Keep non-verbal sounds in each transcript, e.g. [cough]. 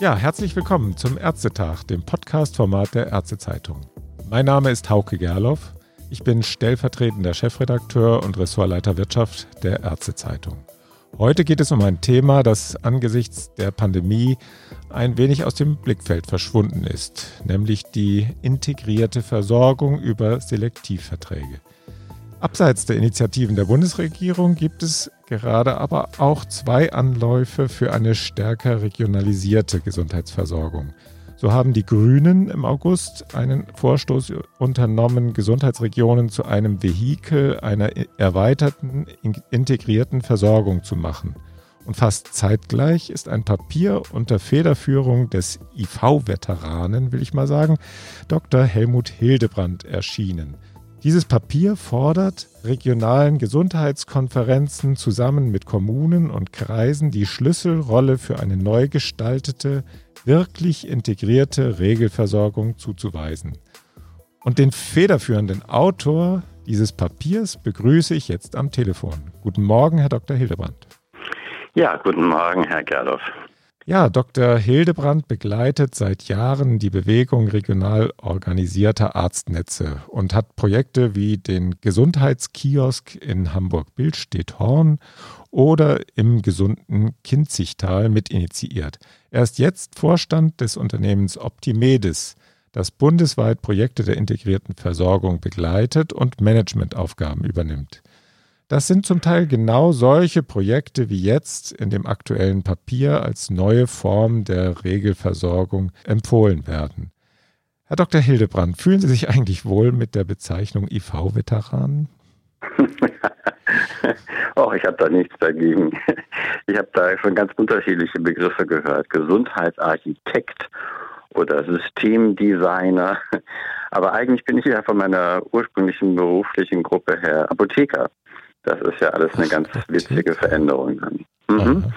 Ja, herzlich willkommen zum Ärztetag, dem Podcast-Format der Ärztezeitung. Mein Name ist Hauke Gerloff. Ich bin stellvertretender Chefredakteur und Ressortleiter Wirtschaft der Ärztezeitung. Heute geht es um ein Thema, das angesichts der Pandemie ein wenig aus dem Blickfeld verschwunden ist, nämlich die integrierte Versorgung über Selektivverträge. Abseits der Initiativen der Bundesregierung gibt es gerade aber auch zwei Anläufe für eine stärker regionalisierte Gesundheitsversorgung. So haben die Grünen im August einen Vorstoß unternommen, Gesundheitsregionen zu einem Vehikel einer erweiterten, integrierten Versorgung zu machen. Und fast zeitgleich ist ein Papier unter Federführung des IV-Veteranen, will ich mal sagen, Dr. Helmut Hildebrand erschienen. Dieses Papier fordert regionalen Gesundheitskonferenzen zusammen mit Kommunen und Kreisen die Schlüsselrolle für eine neu gestaltete, wirklich integrierte Regelversorgung zuzuweisen. Und den federführenden Autor dieses Papiers begrüße ich jetzt am Telefon. Guten Morgen, Herr Dr. Hildebrand. Ja, guten Morgen, Herr Gerloff. Ja, Dr. Hildebrand begleitet seit Jahren die Bewegung regional organisierter Arztnetze und hat Projekte wie den Gesundheitskiosk in Hamburg-Bildstedt-Horn oder im gesunden Kinzigtal mitinitiiert. Er ist jetzt Vorstand des Unternehmens Optimedis, das bundesweit Projekte der integrierten Versorgung begleitet und Managementaufgaben übernimmt. Das sind zum Teil genau solche Projekte wie jetzt in dem aktuellen Papier als neue Form der Regelversorgung empfohlen werden. Herr Dr. Hildebrand, fühlen Sie sich eigentlich wohl mit der Bezeichnung IV-Veteran? [laughs] oh, ich habe da nichts dagegen. Ich habe da schon ganz unterschiedliche Begriffe gehört. Gesundheitsarchitekt oder Systemdesigner. Aber eigentlich bin ich ja von meiner ursprünglichen beruflichen Gruppe her Apotheker. Das ist ja alles eine ganz witzige Veränderung. Mhm.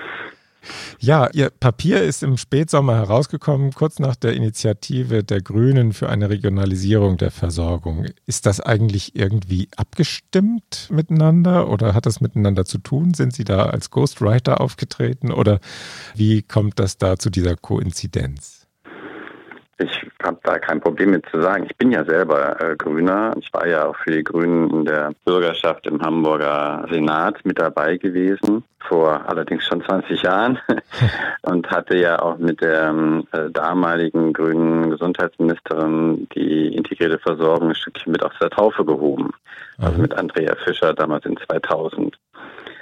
Ja, Ihr Papier ist im Spätsommer herausgekommen, kurz nach der Initiative der Grünen für eine Regionalisierung der Versorgung. Ist das eigentlich irgendwie abgestimmt miteinander oder hat das miteinander zu tun? Sind Sie da als Ghostwriter aufgetreten oder wie kommt das da zu dieser Koinzidenz? Ich habe da kein Problem mit zu sagen. Ich bin ja selber äh, Grüner. Ich war ja auch für die Grünen in der Bürgerschaft im Hamburger Senat mit dabei gewesen, vor allerdings schon 20 Jahren. [laughs] und hatte ja auch mit der äh, damaligen grünen Gesundheitsministerin die integrierte Versorgung ein Stückchen mit aus der Taufe gehoben. Also mit Andrea Fischer damals in 2000.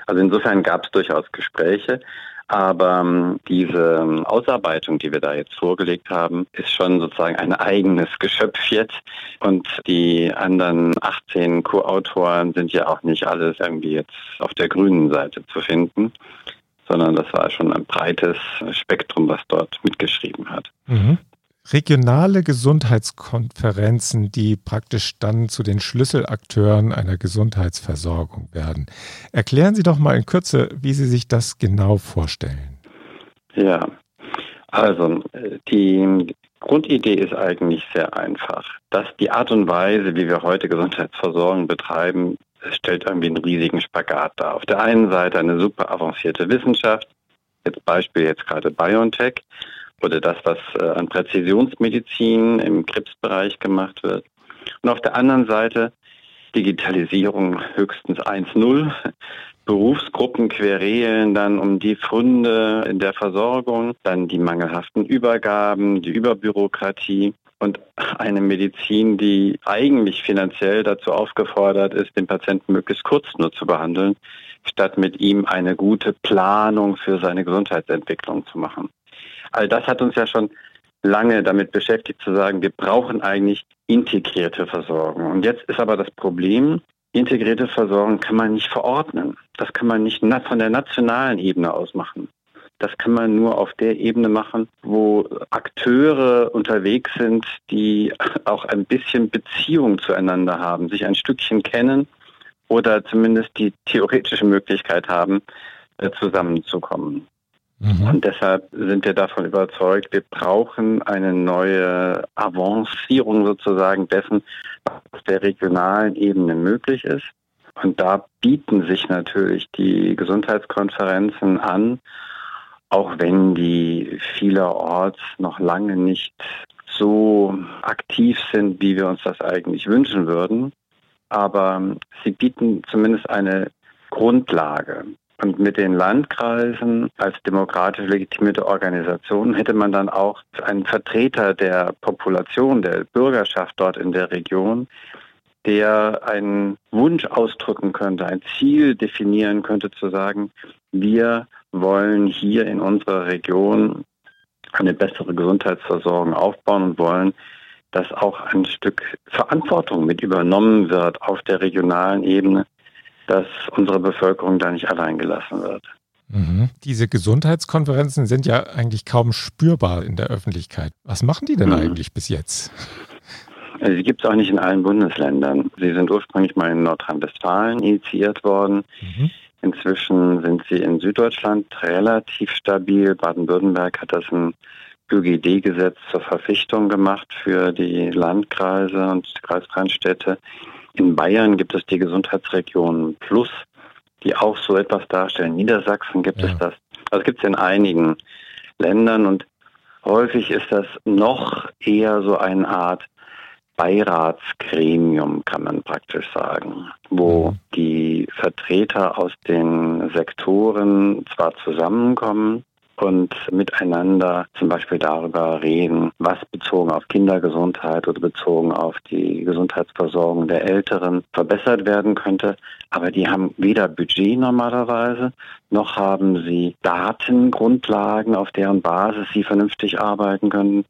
Also insofern gab es durchaus Gespräche. Aber ähm, diese ähm, Ausarbeitung, die wir da jetzt vorgelegt haben, ist schon sozusagen ein eigenes [laughs] Geschöpf jetzt. Und die anderen 18 Co-Autoren sind ja auch nicht alles irgendwie jetzt auf der grünen Seite zu finden, sondern das war schon ein breites Spektrum, was dort mitgeschrieben hat. Mhm regionale Gesundheitskonferenzen, die praktisch dann zu den Schlüsselakteuren einer Gesundheitsversorgung werden. Erklären Sie doch mal in Kürze, wie Sie sich das genau vorstellen. Ja, also die Grundidee ist eigentlich sehr einfach. Dass die Art und Weise, wie wir heute Gesundheitsversorgung betreiben, stellt irgendwie einen riesigen Spagat dar. Auf der einen Seite eine super avancierte Wissenschaft, jetzt Beispiel jetzt gerade BioNTech, oder das, was äh, an Präzisionsmedizin im Krebsbereich gemacht wird. Und auf der anderen Seite Digitalisierung höchstens 1.0, Berufsgruppen querelen dann um die Funde in der Versorgung, dann die mangelhaften Übergaben, die Überbürokratie und eine Medizin, die eigentlich finanziell dazu aufgefordert ist, den Patienten möglichst kurz nur zu behandeln, statt mit ihm eine gute Planung für seine Gesundheitsentwicklung zu machen. All das hat uns ja schon lange damit beschäftigt zu sagen, wir brauchen eigentlich integrierte Versorgung. Und jetzt ist aber das Problem, integrierte Versorgung kann man nicht verordnen. Das kann man nicht von der nationalen Ebene aus machen. Das kann man nur auf der Ebene machen, wo Akteure unterwegs sind, die auch ein bisschen Beziehung zueinander haben, sich ein Stückchen kennen oder zumindest die theoretische Möglichkeit haben, äh, zusammenzukommen. Mhm. Und deshalb sind wir davon überzeugt, wir brauchen eine neue Avancierung sozusagen dessen, was auf der regionalen Ebene möglich ist. Und da bieten sich natürlich die Gesundheitskonferenzen an, auch wenn die vielerorts noch lange nicht so aktiv sind, wie wir uns das eigentlich wünschen würden. Aber sie bieten zumindest eine Grundlage. Und mit den Landkreisen als demokratisch legitimierte Organisation hätte man dann auch einen Vertreter der Population, der Bürgerschaft dort in der Region, der einen Wunsch ausdrücken könnte, ein Ziel definieren könnte, zu sagen, wir wollen hier in unserer Region eine bessere Gesundheitsversorgung aufbauen und wollen, dass auch ein Stück Verantwortung mit übernommen wird auf der regionalen Ebene, dass unsere Bevölkerung da nicht allein gelassen wird. Mhm. Diese Gesundheitskonferenzen sind ja eigentlich kaum spürbar in der Öffentlichkeit. Was machen die denn mhm. eigentlich bis jetzt? Sie gibt es auch nicht in allen Bundesländern. Sie sind ursprünglich mal in Nordrhein-Westfalen initiiert worden. Mhm. Inzwischen sind sie in Süddeutschland relativ stabil. Baden-Württemberg hat das im ÖGD-Gesetz zur Verpflichtung gemacht für die Landkreise und kreisfreien Städte. In Bayern gibt es die Gesundheitsregion Plus, die auch so etwas darstellen. In Niedersachsen gibt ja. es das. Also gibt es in einigen Ländern und häufig ist das noch eher so eine Art Beiratsgremium, kann man praktisch sagen, wo mhm. die Vertreter aus den Sektoren zwar zusammenkommen, und miteinander zum Beispiel darüber reden, was bezogen auf Kindergesundheit oder bezogen auf die Gesundheitsversorgung der Älteren verbessert werden könnte. Aber die haben weder Budget normalerweise, noch haben sie Datengrundlagen, auf deren Basis sie vernünftig arbeiten können,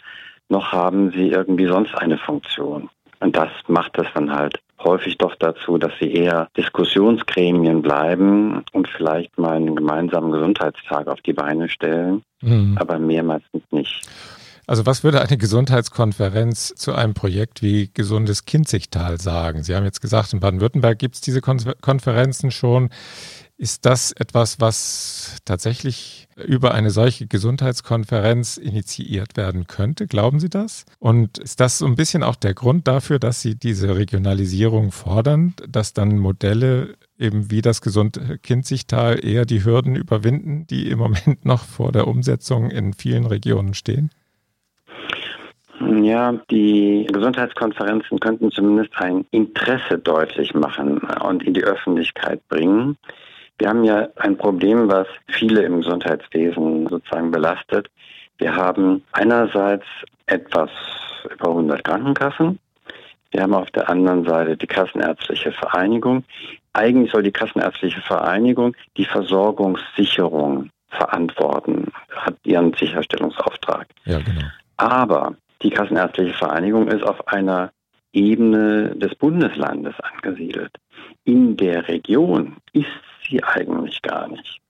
noch haben sie irgendwie sonst eine Funktion. Und das macht es dann halt häufig doch dazu, dass sie eher Diskussionsgremien bleiben und vielleicht mal einen gemeinsamen Gesundheitstag auf die Beine stellen, mhm. aber mehr meistens nicht. Also was würde eine Gesundheitskonferenz zu einem Projekt wie Gesundes Kinzigtal sagen? Sie haben jetzt gesagt, in Baden-Württemberg gibt es diese Konferenzen schon. Ist das etwas, was tatsächlich über eine solche Gesundheitskonferenz initiiert werden könnte? Glauben Sie das? Und ist das so ein bisschen auch der Grund dafür, dass Sie diese Regionalisierung fordern, dass dann Modelle eben wie das gesunde Kinzigtal eher die Hürden überwinden, die im Moment noch vor der Umsetzung in vielen Regionen stehen? Ja, die Gesundheitskonferenzen könnten zumindest ein Interesse deutlich machen und in die Öffentlichkeit bringen. Wir haben ja ein Problem, was viele im Gesundheitswesen sozusagen belastet. Wir haben einerseits etwas über 100 Krankenkassen. Wir haben auf der anderen Seite die Kassenärztliche Vereinigung. Eigentlich soll die Kassenärztliche Vereinigung die Versorgungssicherung verantworten, hat ihren Sicherstellungsauftrag. Ja, genau. Aber die Kassenärztliche Vereinigung ist auf einer Ebene des Bundeslandes angesiedelt. In der Region ist sie eigentlich gar nicht.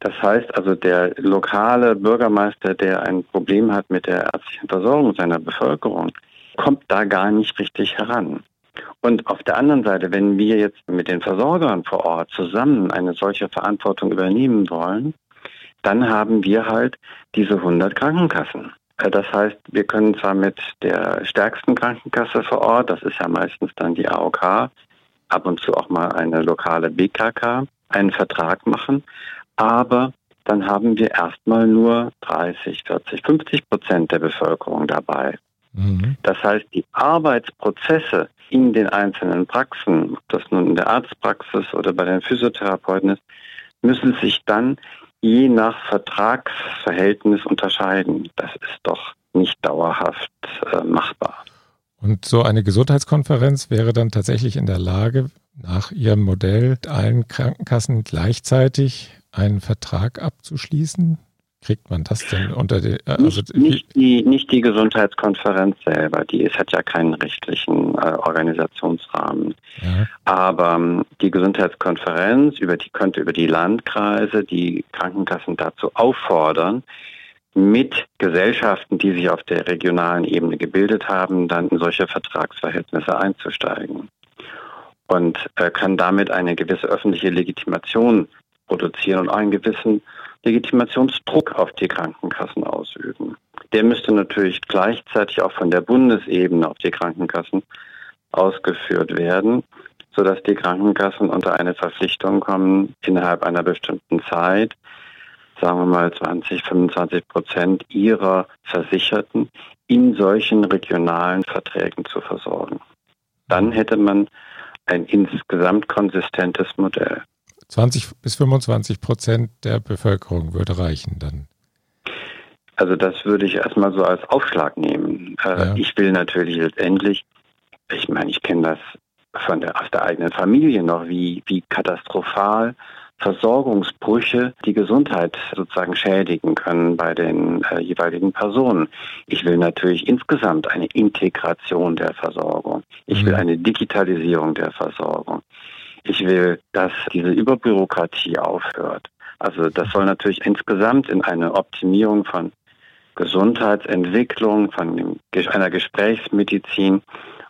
Das heißt also, der lokale Bürgermeister, der ein Problem hat mit der ärztlichen Versorgung seiner Bevölkerung, kommt da gar nicht richtig heran. Und auf der anderen Seite, wenn wir jetzt mit den Versorgern vor Ort zusammen eine solche Verantwortung übernehmen wollen, dann haben wir halt diese 100 Krankenkassen. Äh, das heißt, wir können zwar mit der stärksten Krankenkasse vor Ort, das ist ja meistens dann die AOK, ab und zu auch mal eine lokale BKK, einen Vertrag machen, aber dann haben wir erstmal nur 30, 40, 50 Prozent der Bevölkerung dabei. Mhm. Das heißt, die Arbeitsprozesse in den einzelnen Praxen, ob das nun in der Arztpraxis oder bei den Physiotherapeuten ist, müssen sich dann je nach Vertragsverhältnis unterscheiden. Das ist doch nicht dauerhaft äh, machbar. Und so eine Gesundheitskonferenz wäre dann tatsächlich in der Lage, nach ihrem Modell allen Krankenkassen gleichzeitig einen Vertrag abzuschließen? Kriegt man das denn unter die, äh, also nicht, nicht, die nicht die Gesundheitskonferenz selber, die ist, hat ja keinen rechtlichen äh, Organisationsrahmen. Ja. Aber ähm, die Gesundheitskonferenz, über die könnte über die Landkreise die Krankenkassen dazu auffordern, mit Gesellschaften, die sich auf der regionalen Ebene gebildet haben, dann in solche Vertragsverhältnisse einzusteigen und äh, kann damit eine gewisse öffentliche Legitimation produzieren und einen gewissen Legitimationsdruck auf die Krankenkassen ausüben. Der müsste natürlich gleichzeitig auch von der Bundesebene auf die Krankenkassen ausgeführt werden. sodass die Krankenkassen unter eine Verpflichtung kommen, innerhalb einer bestimmten Zeit, sagen wir mal 20, 25 Prozent ihrer Versicherten in solchen regionalen Verträgen zu versorgen. Dann hätte man ein insgesamt konsistentes Modell. 20 bis 25 Prozent der Bevölkerung würde reichen dann. Also das würde ich erstmal so als Aufschlag nehmen. Äh, ja. Ich will natürlich letztendlich, ich meine, ich kenne das von der, aus der eigenen Familie noch, wie, wie katastrophal Versorgungsbrüche die Gesundheit sozusagen schädigen können bei den äh, jeweiligen Personen. Ich will natürlich insgesamt eine Integration der Versorgung. Ich will mhm. eine Digitalisierung der Versorgung. Ich will, dass diese Überbürokratie aufhört. Also das soll natürlich insgesamt in eine Optimierung von Gesundheitsentwicklung, von einer Gesprächsmedizin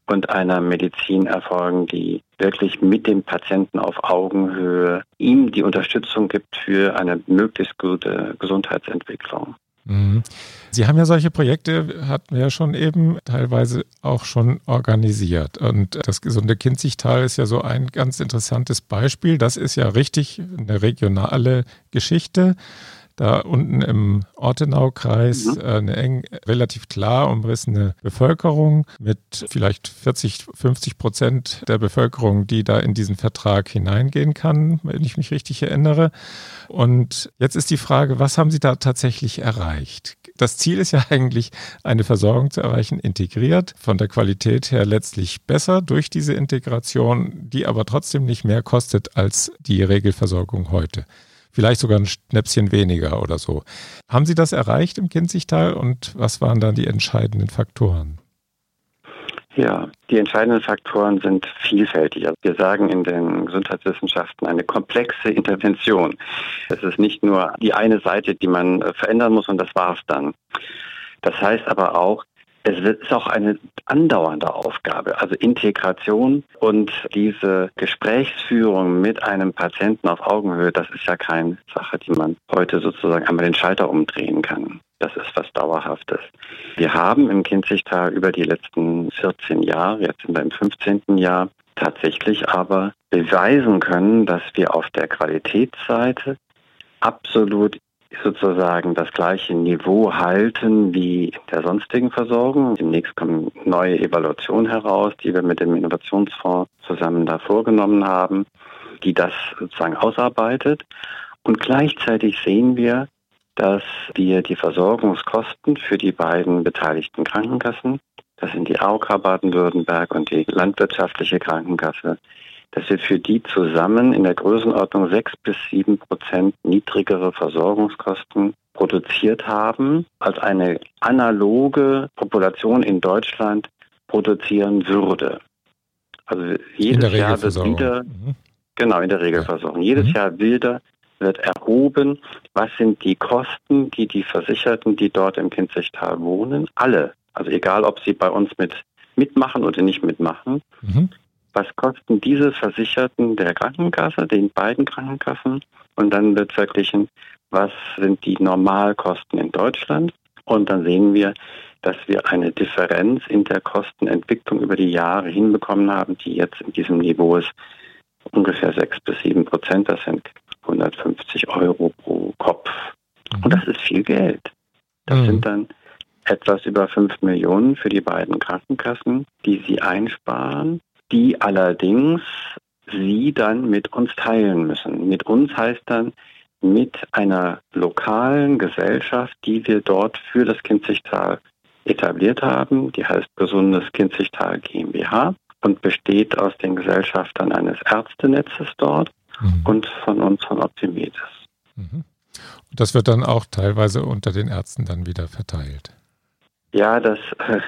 und einer Medizin erfolgen, die wirklich mit dem Patienten auf Augenhöhe ihm die Unterstützung gibt für eine möglichst gute Gesundheitsentwicklung. Mhm. Sie haben ja solche Projekte, hatten wir ja schon eben, teilweise auch schon organisiert. Und das gesunde Kinzigtal ist ja so ein ganz interessantes Beispiel. Das ist ja richtig eine regionale Geschichte da unten im Ortenaukreis mhm. Äh, eine eng, relativ klar umrissene Bevölkerung mit vielleicht 40, 50 Prozent der Bevölkerung, die da in diesen Vertrag hineingehen kann, wenn ich mich richtig erinnere. Und jetzt ist die Frage, was haben Sie da tatsächlich erreicht? Das Ziel ist ja eigentlich, eine Versorgung zu erreichen, integriert, von der Qualität her letztlich besser durch diese Integration, die aber trotzdem nicht mehr kostet als die Regelversorgung heute vielleicht sogar ein Schnäppchen weniger oder so. Haben Sie das erreicht im Kinzigtal und was waren dann die entscheidenden Faktoren? Ja, die entscheidenden Faktoren sind vielfältig. Also wir sagen in den Gesundheitswissenschaften eine komplexe Intervention. Es ist nicht nur die eine Seite, die man äh, verändern muss und das war es dann. Das heißt aber auch, es ist auch eine andauernde Aufgabe, also Integration und diese Gesprächsführung mit einem Patienten auf Augenhöhe, das ist ja keine Sache, die man heute sozusagen einmal den Schalter umdrehen kann. Das ist was Dauerhaftes. Wir haben im Kinzigtal über die letzten 14 Jahre, jetzt sind wir im 15. Jahr, tatsächlich aber beweisen können, dass wir auf der Qualitätsseite absolut sozusagen das gleiche Niveau halten wie der sonstigen Versorgung. Demnächst kommen neue Evaluationen heraus, die wir mit dem Innovationsfonds zusammen da vorgenommen haben, die das sozusagen ausarbeitet. Und gleichzeitig sehen wir, dass wir die Versorgungskosten für die beiden beteiligten Krankenkassen, das sind die AOK Baden-Württemberg und die landwirtschaftliche Krankenkasse, dass wir für die zusammen in der Größenordnung sechs bis sieben Prozent niedrigere Versorgungskosten produziert haben, als eine analoge Population in Deutschland produzieren würde. Also jedes Jahr wird wieder, mhm. genau, in der Regelversorgung, jedes mhm. Jahr wieder wird erhoben, was sind die Kosten, die die Versicherten, die dort im Kinzigtal wohnen, alle, also egal ob sie bei uns mit mitmachen oder nicht mitmachen, mhm was kosten diese Versicherten der Krankenkasse, den beiden Krankenkassen und dann wird verglichen, was sind die Normalkosten in Deutschland und dann sehen wir, dass wir eine Differenz in der Kostenentwicklung über die Jahre hinbekommen haben, die jetzt in diesem Niveau ist ungefähr sechs bis sieben Prozent, das sind 150 Euro pro Kopf. Mhm. Und das ist viel Geld. Das mhm. sind dann etwas über fünf Millionen für die beiden Krankenkassen, die sie einsparen die allerdings sie dann mit uns teilen müssen. Mit uns heißt dann mit einer lokalen Gesellschaft, die wir dort für das Kinzigtal etabliert haben. Die heißt Gesundes Kinzigtal GmbH und besteht aus den Gesellschaftern eines Ärztenetzes dort mhm. und von uns von Optimitis. Mhm. Das wird dann auch teilweise unter den Ärzten dann wieder verteilt. Ja, das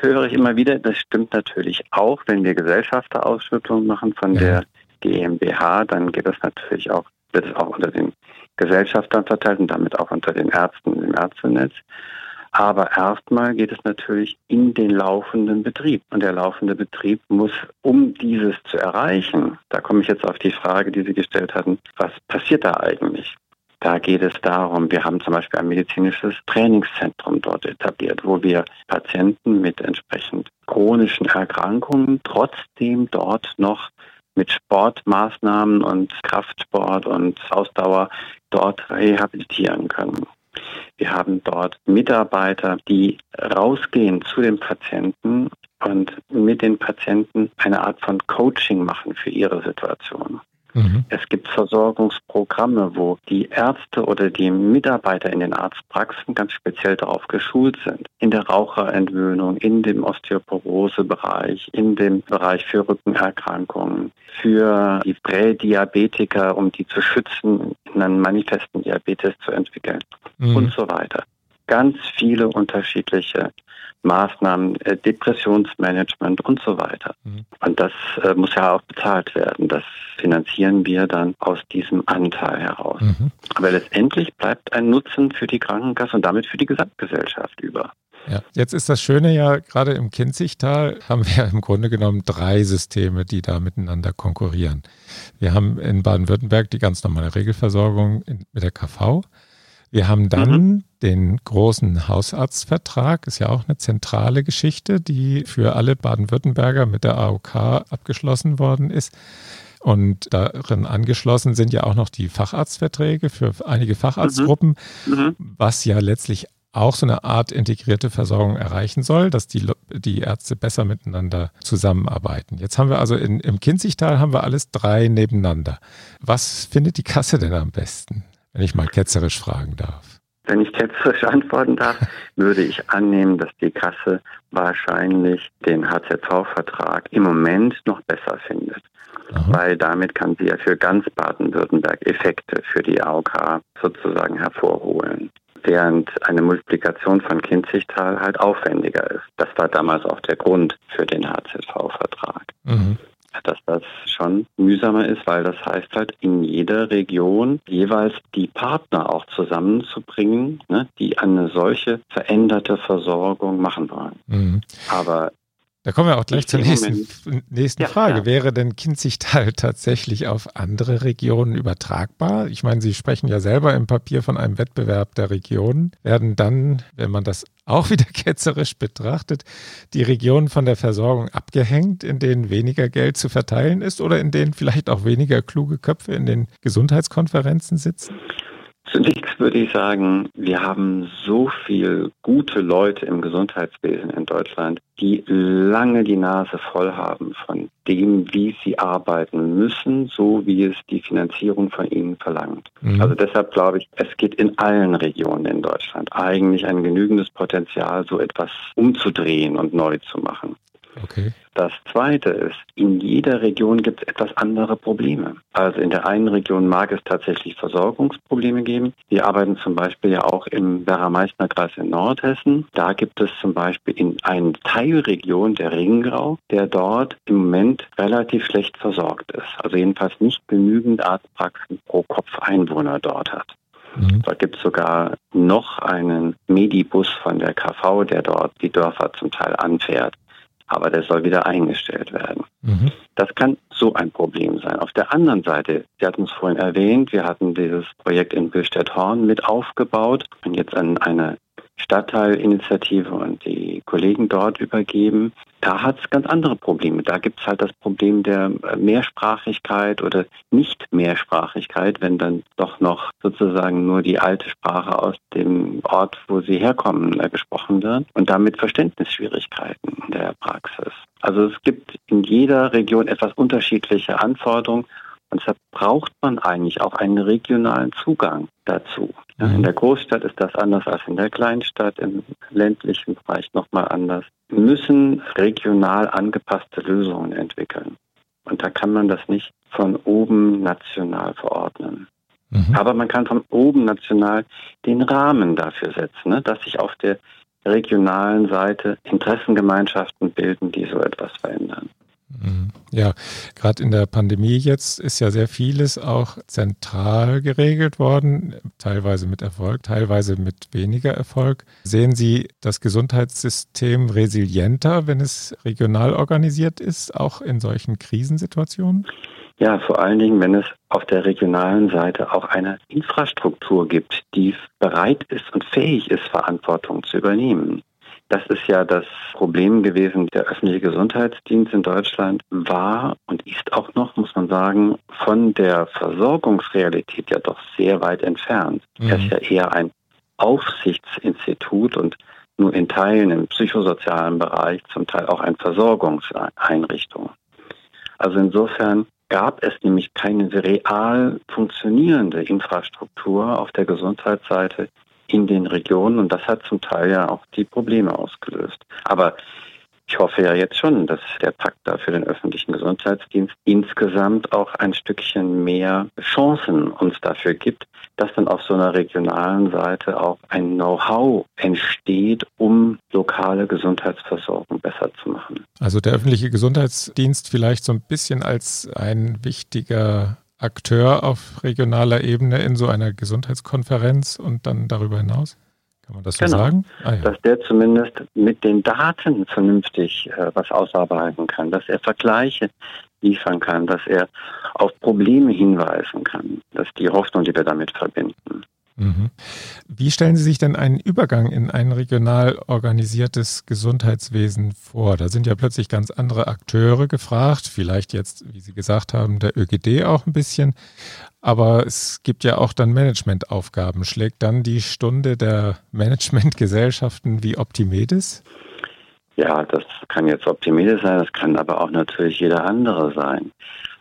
höre ich immer wieder. Das stimmt natürlich auch, wenn wir Gesellschafterausschüttungen machen von ja. der GmbH, dann geht das natürlich auch, wird es auch unter den Gesellschaftern verteilt und damit auch unter den Ärzten im Ärztenetz. Aber erstmal geht es natürlich in den laufenden Betrieb. Und der laufende Betrieb muss, um dieses zu erreichen, da komme ich jetzt auf die Frage, die Sie gestellt hatten, was passiert da eigentlich? Da geht es darum, wir haben zum Beispiel ein medizinisches Trainingszentrum dort etabliert, wo wir Patienten mit entsprechend chronischen Erkrankungen trotzdem dort noch mit Sportmaßnahmen und Kraftsport und Ausdauer dort rehabilitieren können. Wir haben dort Mitarbeiter, die rausgehen zu den Patienten und mit den Patienten eine Art von Coaching machen für ihre Situation. Mhm. Es gibt Versorgungsprogramme, wo die Ärzte oder die Mitarbeiter in den Arztpraxen ganz speziell darauf geschult sind. In der Raucherentwöhnung, in dem Osteoporosebereich, in dem Bereich für Rückenerkrankungen, für die Prädiabetiker, um die zu schützen, in einen manifesten Diabetes zu entwickeln mhm. und so weiter. Ganz viele unterschiedliche Maßnahmen, äh, Depressionsmanagement und so weiter. Mhm. Und das äh, muss ja auch bezahlt werden. Das finanzieren wir dann aus diesem Anteil heraus. Mhm. Aber letztendlich bleibt ein Nutzen für die Krankenkasse und damit für die Gesamtgesellschaft über. Ja, jetzt ist das Schöne ja, gerade im Kinzigtal haben wir im Grunde genommen drei Systeme, die da miteinander konkurrieren. Wir haben in Baden-Württemberg die ganz normale Regelversorgung mit der KV. Wir haben dann mhm. den großen Hausarztvertrag, ist ja auch eine zentrale Geschichte, die für alle Baden-Württemberger mit der AOK abgeschlossen worden ist. Und darin angeschlossen sind ja auch noch die Facharztverträge für einige Facharztgruppen, mhm. Mhm. was ja letztlich auch so eine Art integrierte Versorgung erreichen soll, dass die, die Ärzte besser miteinander zusammenarbeiten. Jetzt haben wir also in, im Kinzigtal haben wir alles drei nebeneinander. Was findet die Kasse denn am besten? Wenn ich mal ketzerisch fragen darf? Wenn ich ketzerisch antworten darf, [laughs] würde ich annehmen, dass die Kasse wahrscheinlich den HZV-Vertrag im Moment noch besser findet. Aha. Weil damit kann sie ja für ganz Baden-Württemberg Effekte für die AOK sozusagen hervorholen. Während eine Multiplikation von Kinzigtal halt aufwendiger ist. Das war damals auch der Grund für den HZV-Vertrag. Mhm dass das schon mühsamer ist, weil das heißt halt in jeder Region jeweils die Partner auch zusammenzubringen, ne, die eine solche veränderte Versorgung machen wollen. Mhm. Aber da kommen wir auch gleich zur nächsten, nächsten ja, Frage. Ja. Wäre denn Kinzigtal [laughs] tatsächlich auf andere Regionen übertragbar? Ich meine, Sie sprechen ja selber im Papier von einem Wettbewerb der Regionen. Werden dann, wenn man das [laughs] auch wieder ketzerisch betrachtet, die Regionen von der Versorgung abgehängt, in denen weniger Geld zu verteilen ist oder in denen vielleicht auch weniger kluge Köpfe in den Gesundheitskonferenzen sitzen? Zunächst würde ich sagen, wir haben so viele gute Leute im Gesundheitswesen in Deutschland, die lange die Nase voll haben von dem, wie sie arbeiten müssen, so wie es die Finanzierung von ihnen verlangt. Mhm. Also deshalb glaube ich, es geht in allen Regionen in Deutschland eigentlich ein genügendes Potenzial, so etwas umzudrehen und neu zu machen. Okay. Das Zweite ist, in jeder Region gibt es etwas andere Probleme. Also in der einen Region mag es tatsächlich Versorgungsprobleme geben. Wir arbeiten zum Beispiel ja auch im Werra-Meißner-Kreis in Nordhessen. Da gibt es zum Beispiel in einer Teilregion der Ringgrau, der dort im Moment relativ schlecht versorgt ist. Also jedenfalls nicht genügend Arztpraxen pro Kopf Einwohner dort hat. Mhm. Da gibt es sogar noch einen Medibus von der KV, der dort die Dörfer zum Teil anfährt aber der soll wieder eingestellt werden. Mhm. Das kann so ein Problem sein. Auf der anderen Seite, Sie hatten es vorhin erwähnt, wir hatten dieses Projekt in Billstedt-Horn mit aufgebaut und jetzt an eine Stadtteilinitiative und die Kollegen dort übergeben. Da hat es ganz andere Probleme. Da gibt es halt das Problem der Mehrsprachigkeit oder Nicht-Mehrsprachigkeit, wenn dann doch noch sozusagen nur die alte Sprache aus dem Ort, wo sie herkommen, äh, gesprochen wird und damit Verständnisschwierigkeiten in der Praxis. Also es gibt in jeder Region etwas unterschiedliche Anforderungen und deshalb braucht man eigentlich auch einen regionalen Zugang dazu. Ja, in mhm. der Großstadt ist das anders als in der Kleinstadt, im ländlichen Bereich nochmal anders. Wir müssen regional angepasste Lösungen entwickeln. Und da kann man das nicht von oben national verordnen. Mhm. Aber man kann von oben national den Rahmen dafür setzen, ne, dass sich auf der regionalen Seite Interessengemeinschaften bilden, die so etwas verändern. Mhm. Ja, gerade in der Pandemie jetzt ist ja sehr vieles auch zentral geregelt worden, teilweise mit Erfolg, teilweise mit weniger Erfolg. Sehen Sie das Gesundheitssystem resilienter, wenn es regional organisiert ist, auch in solchen Krisensituationen? Ja, vor allen Dingen, wenn es auf der regionalen Seite auch eine Infrastruktur gibt, die bereit ist und fähig ist, Verantwortung zu übernehmen. Das ist ja das Problem gewesen. Der öffentliche Gesundheitsdienst in Deutschland war und ist auch noch, muss man sagen, von der Versorgungsrealität ja doch sehr weit entfernt. Mhm. Er ist ja eher ein Aufsichtsinstitut und nur in Teilen im psychosozialen Bereich, zum Teil auch ein Versorgungseinrichtung. Also insofern gab es nämlich keine real funktionierende Infrastruktur auf der Gesundheitsseite in den Regionen und das hat zum Teil ja auch die Probleme ausgelöst. Aber ich hoffe ja jetzt schon, dass der Pakt da für den öffentlichen Gesundheitsdienst insgesamt auch ein Stückchen mehr Chancen uns dafür gibt, dass dann auf so einer regionalen Seite auch ein Know-how entsteht, um lokale Gesundheitsversorgung besser zu machen. Also der öffentliche Gesundheitsdienst vielleicht so ein bisschen als ein wichtiger Akteur auf regionaler Ebene in so einer Gesundheitskonferenz und dann darüber hinaus? Kann man das so genau. sagen? Ah, ja. Dass der zumindest mit den Daten vernünftig äh, was ausarbeiten kann, dass er Vergleiche liefern kann, dass er auf Probleme hinweisen kann. Das ist die Hoffnung, die wir damit verbinden. Mhm. Wie stellen Sie sich denn einen Übergang in ein regional organisiertes Gesundheitswesen vor? Da sind ja plötzlich ganz andere Akteure gefragt, vielleicht jetzt, wie Sie gesagt haben, der ÖGD auch ein bisschen, aber es gibt ja auch dann Managementaufgaben. Schlägt dann die Stunde der [laughs] Managementgesellschaften wie Optimedes? Ja, das kann jetzt Optimedes sein, das kann aber auch natürlich jeder andere sein.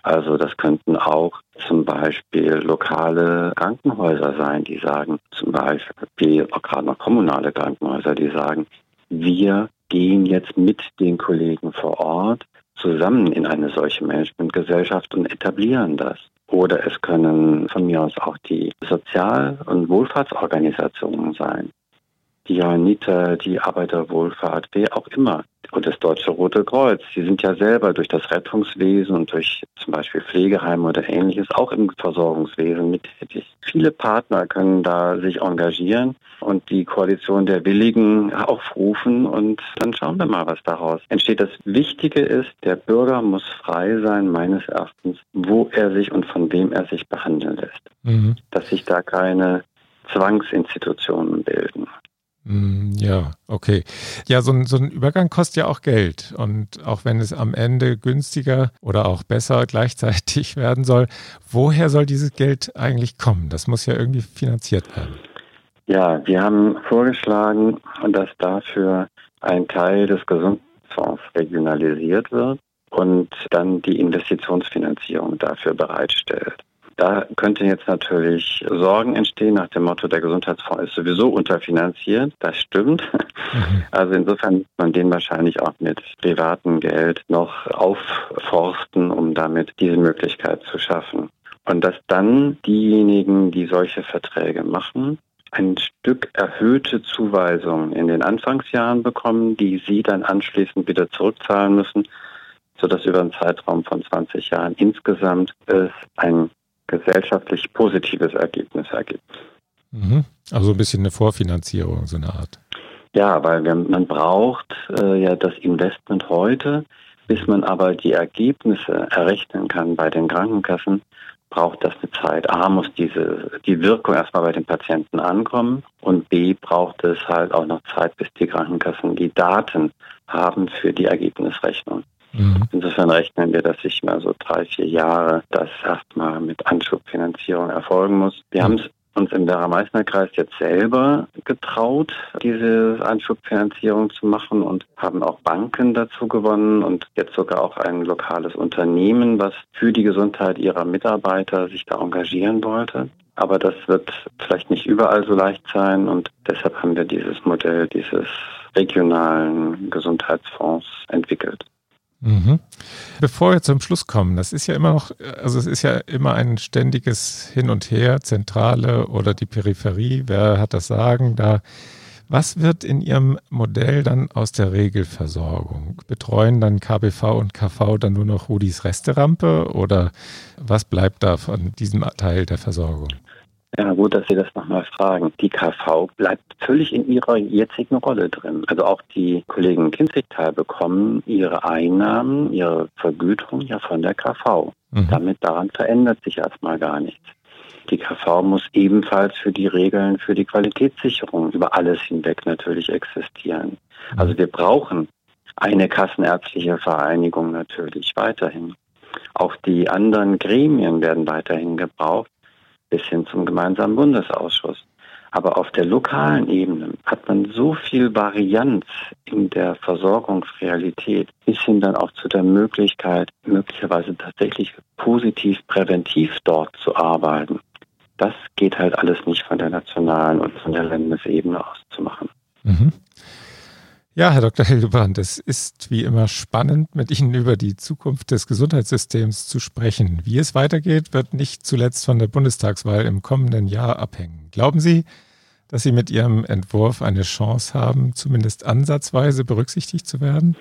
Also das könnten auch zum Beispiel lokale Krankenhäuser sein, die sagen, zum Beispiel auch gerade noch kommunale Krankenhäuser, die sagen, wir gehen jetzt mit den Kollegen vor Ort zusammen in eine solche Managementgesellschaft und etablieren das. Oder es können von mir aus auch die Sozial- und Wohlfahrtsorganisationen sein, die Johanniter, die Arbeiterwohlfahrt, wer auch immer. Und das Deutsche Rote Kreuz, die sind ja selber durch das Rettungswesen und durch zum Beispiel Pflegeheime oder ähnliches auch im Versorgungswesen mittätig. Viele Partner können da sich engagieren und die Koalition der Willigen aufrufen und dann schauen wir mal, was daraus entsteht. Das Wichtige ist, der Bürger muss frei sein, meines Erachtens, wo er sich und von wem er sich behandeln lässt. Mhm. Dass sich da keine Zwangsinstitutionen bilden. Mm, ja, okay. Ja, so ein, so ein Übergang kostet ja auch Geld. Und auch wenn es am Ende günstiger oder auch besser [laughs] gleichzeitig werden soll, woher soll dieses Geld eigentlich kommen? Das muss ja irgendwie finanziert werden. Ja, wir haben vorgeschlagen, dass dafür ein Teil des Gesundheitsfonds regionalisiert wird und dann die Investitionsfinanzierung dafür bereitstellt. Da könnten jetzt natürlich Sorgen entstehen nach dem Motto, der Gesundheitsfonds ist sowieso unterfinanziert. Das stimmt. Mhm. Also insofern muss man den wahrscheinlich auch mit privatem Geld noch aufforsten, um damit diese Möglichkeit zu schaffen. Und dass dann diejenigen, die solche Verträge machen, ein Stück erhöhte Zuweisungen in den Anfangsjahren bekommen, die sie dann anschließend wieder zurückzahlen müssen, sodass über einen Zeitraum von 20 Jahren insgesamt es ein gesellschaftlich positives Ergebnis ergibt. Mhm. Also ein bisschen eine Vorfinanzierung, so eine Art. Ja, weil man braucht äh, ja das Investment heute, bis man aber die Ergebnisse errechnen kann bei den Krankenkassen, braucht das eine Zeit. A muss diese die Wirkung erstmal bei den Patienten ankommen und B braucht es halt auch noch Zeit, bis die Krankenkassen die Daten haben für die Ergebnisrechnung. Mhm. Insofern rechnen wir, dass sich mal so drei, vier Jahre das erstmal mit Anschubfinanzierung erfolgen muss. Wir mhm. haben es uns im Werra-Meißner-Kreis jetzt selber getraut, diese Anschubfinanzierung zu machen und haben auch Banken dazu gewonnen und jetzt sogar auch ein lokales Unternehmen, was für die Gesundheit ihrer Mitarbeiter sich da engagieren wollte. Aber das wird vielleicht nicht überall so leicht sein und deshalb haben wir dieses Modell dieses regionalen Gesundheitsfonds entwickelt. Mhm. Bevor wir zum Schluss kommen, das ist ja immer noch, also es ist ja immer ein ständiges Hin und Her, Zentrale oder die Peripherie, wer hat das Sagen da? Was wird in Ihrem Modell dann aus der Regelversorgung? Betreuen dann KBV und KV dann nur noch Rudis Resterampe oder was bleibt da von diesem Teil der Versorgung? Ja, gut, dass Sie das nochmal fragen. Die KV bleibt völlig in ihrer jetzigen Rolle drin. Also auch die Kollegen Kinzigtal bekommen ihre Einnahmen, ihre Vergütung ja von der KV. Mhm. Damit daran verändert sich erstmal gar nichts. Die KV muss ebenfalls für die Regeln für die Qualitätssicherung über alles hinweg natürlich existieren. Also wir brauchen eine kassenärztliche Vereinigung natürlich weiterhin. Auch die anderen Gremien werden weiterhin gebraucht, bis hin zum gemeinsamen Bundesausschuss. Aber auf der lokalen Ebene hat man so viel Varianz in der Versorgungsrealität, bis hin dann auch zu der Möglichkeit, möglicherweise tatsächlich positiv präventiv dort zu arbeiten. Das geht halt alles nicht von der nationalen und von der Landesebene aus zu machen. Mhm. Ja, Herr Dr. Hildebrand, es ist wie immer spannend, mit Ihnen über die Zukunft des Gesundheitssystems zu sprechen. Wie es weitergeht, wird nicht zuletzt von der Bundestagswahl im kommenden Jahr abhängen. Glauben Sie, dass Sie mit Ihrem Entwurf eine Chance haben, zumindest ansatzweise berücksichtigt zu werden?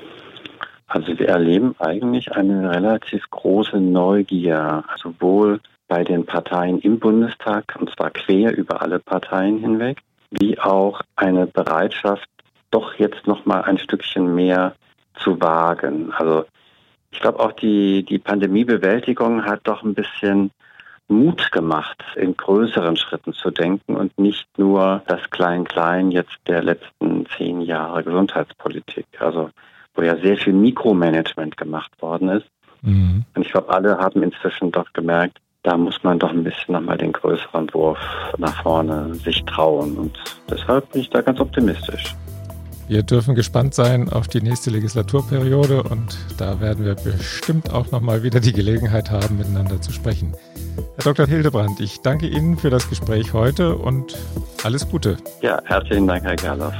Also wir erleben eigentlich eine relativ große Neugier, sowohl bei den Parteien im Bundestag, und zwar quer über alle Parteien hinweg, wie auch eine Bereitschaft, doch jetzt noch mal ein Stückchen mehr zu wagen. Also ich glaube auch die, die Pandemiebewältigung hat doch ein bisschen Mut gemacht, in größeren Schritten zu denken und nicht nur das Klein-Klein jetzt der letzten zehn Jahre Gesundheitspolitik. Also wo ja sehr viel Mikromanagement gemacht worden ist. Mhm. Und ich glaube, alle haben inzwischen doch gemerkt, da muss man doch ein bisschen nochmal den größeren Wurf nach vorne sich trauen. Und deshalb bin ich da ganz optimistisch. Wir dürfen gespannt sein auf die nächste Legislaturperiode und da werden wir bestimmt auch nochmal wieder die Gelegenheit haben, miteinander zu sprechen. Herr Dr. Hildebrand, ich danke Ihnen für das Gespräch heute und alles Gute. Ja, herzlichen Dank, Herr Gerloff.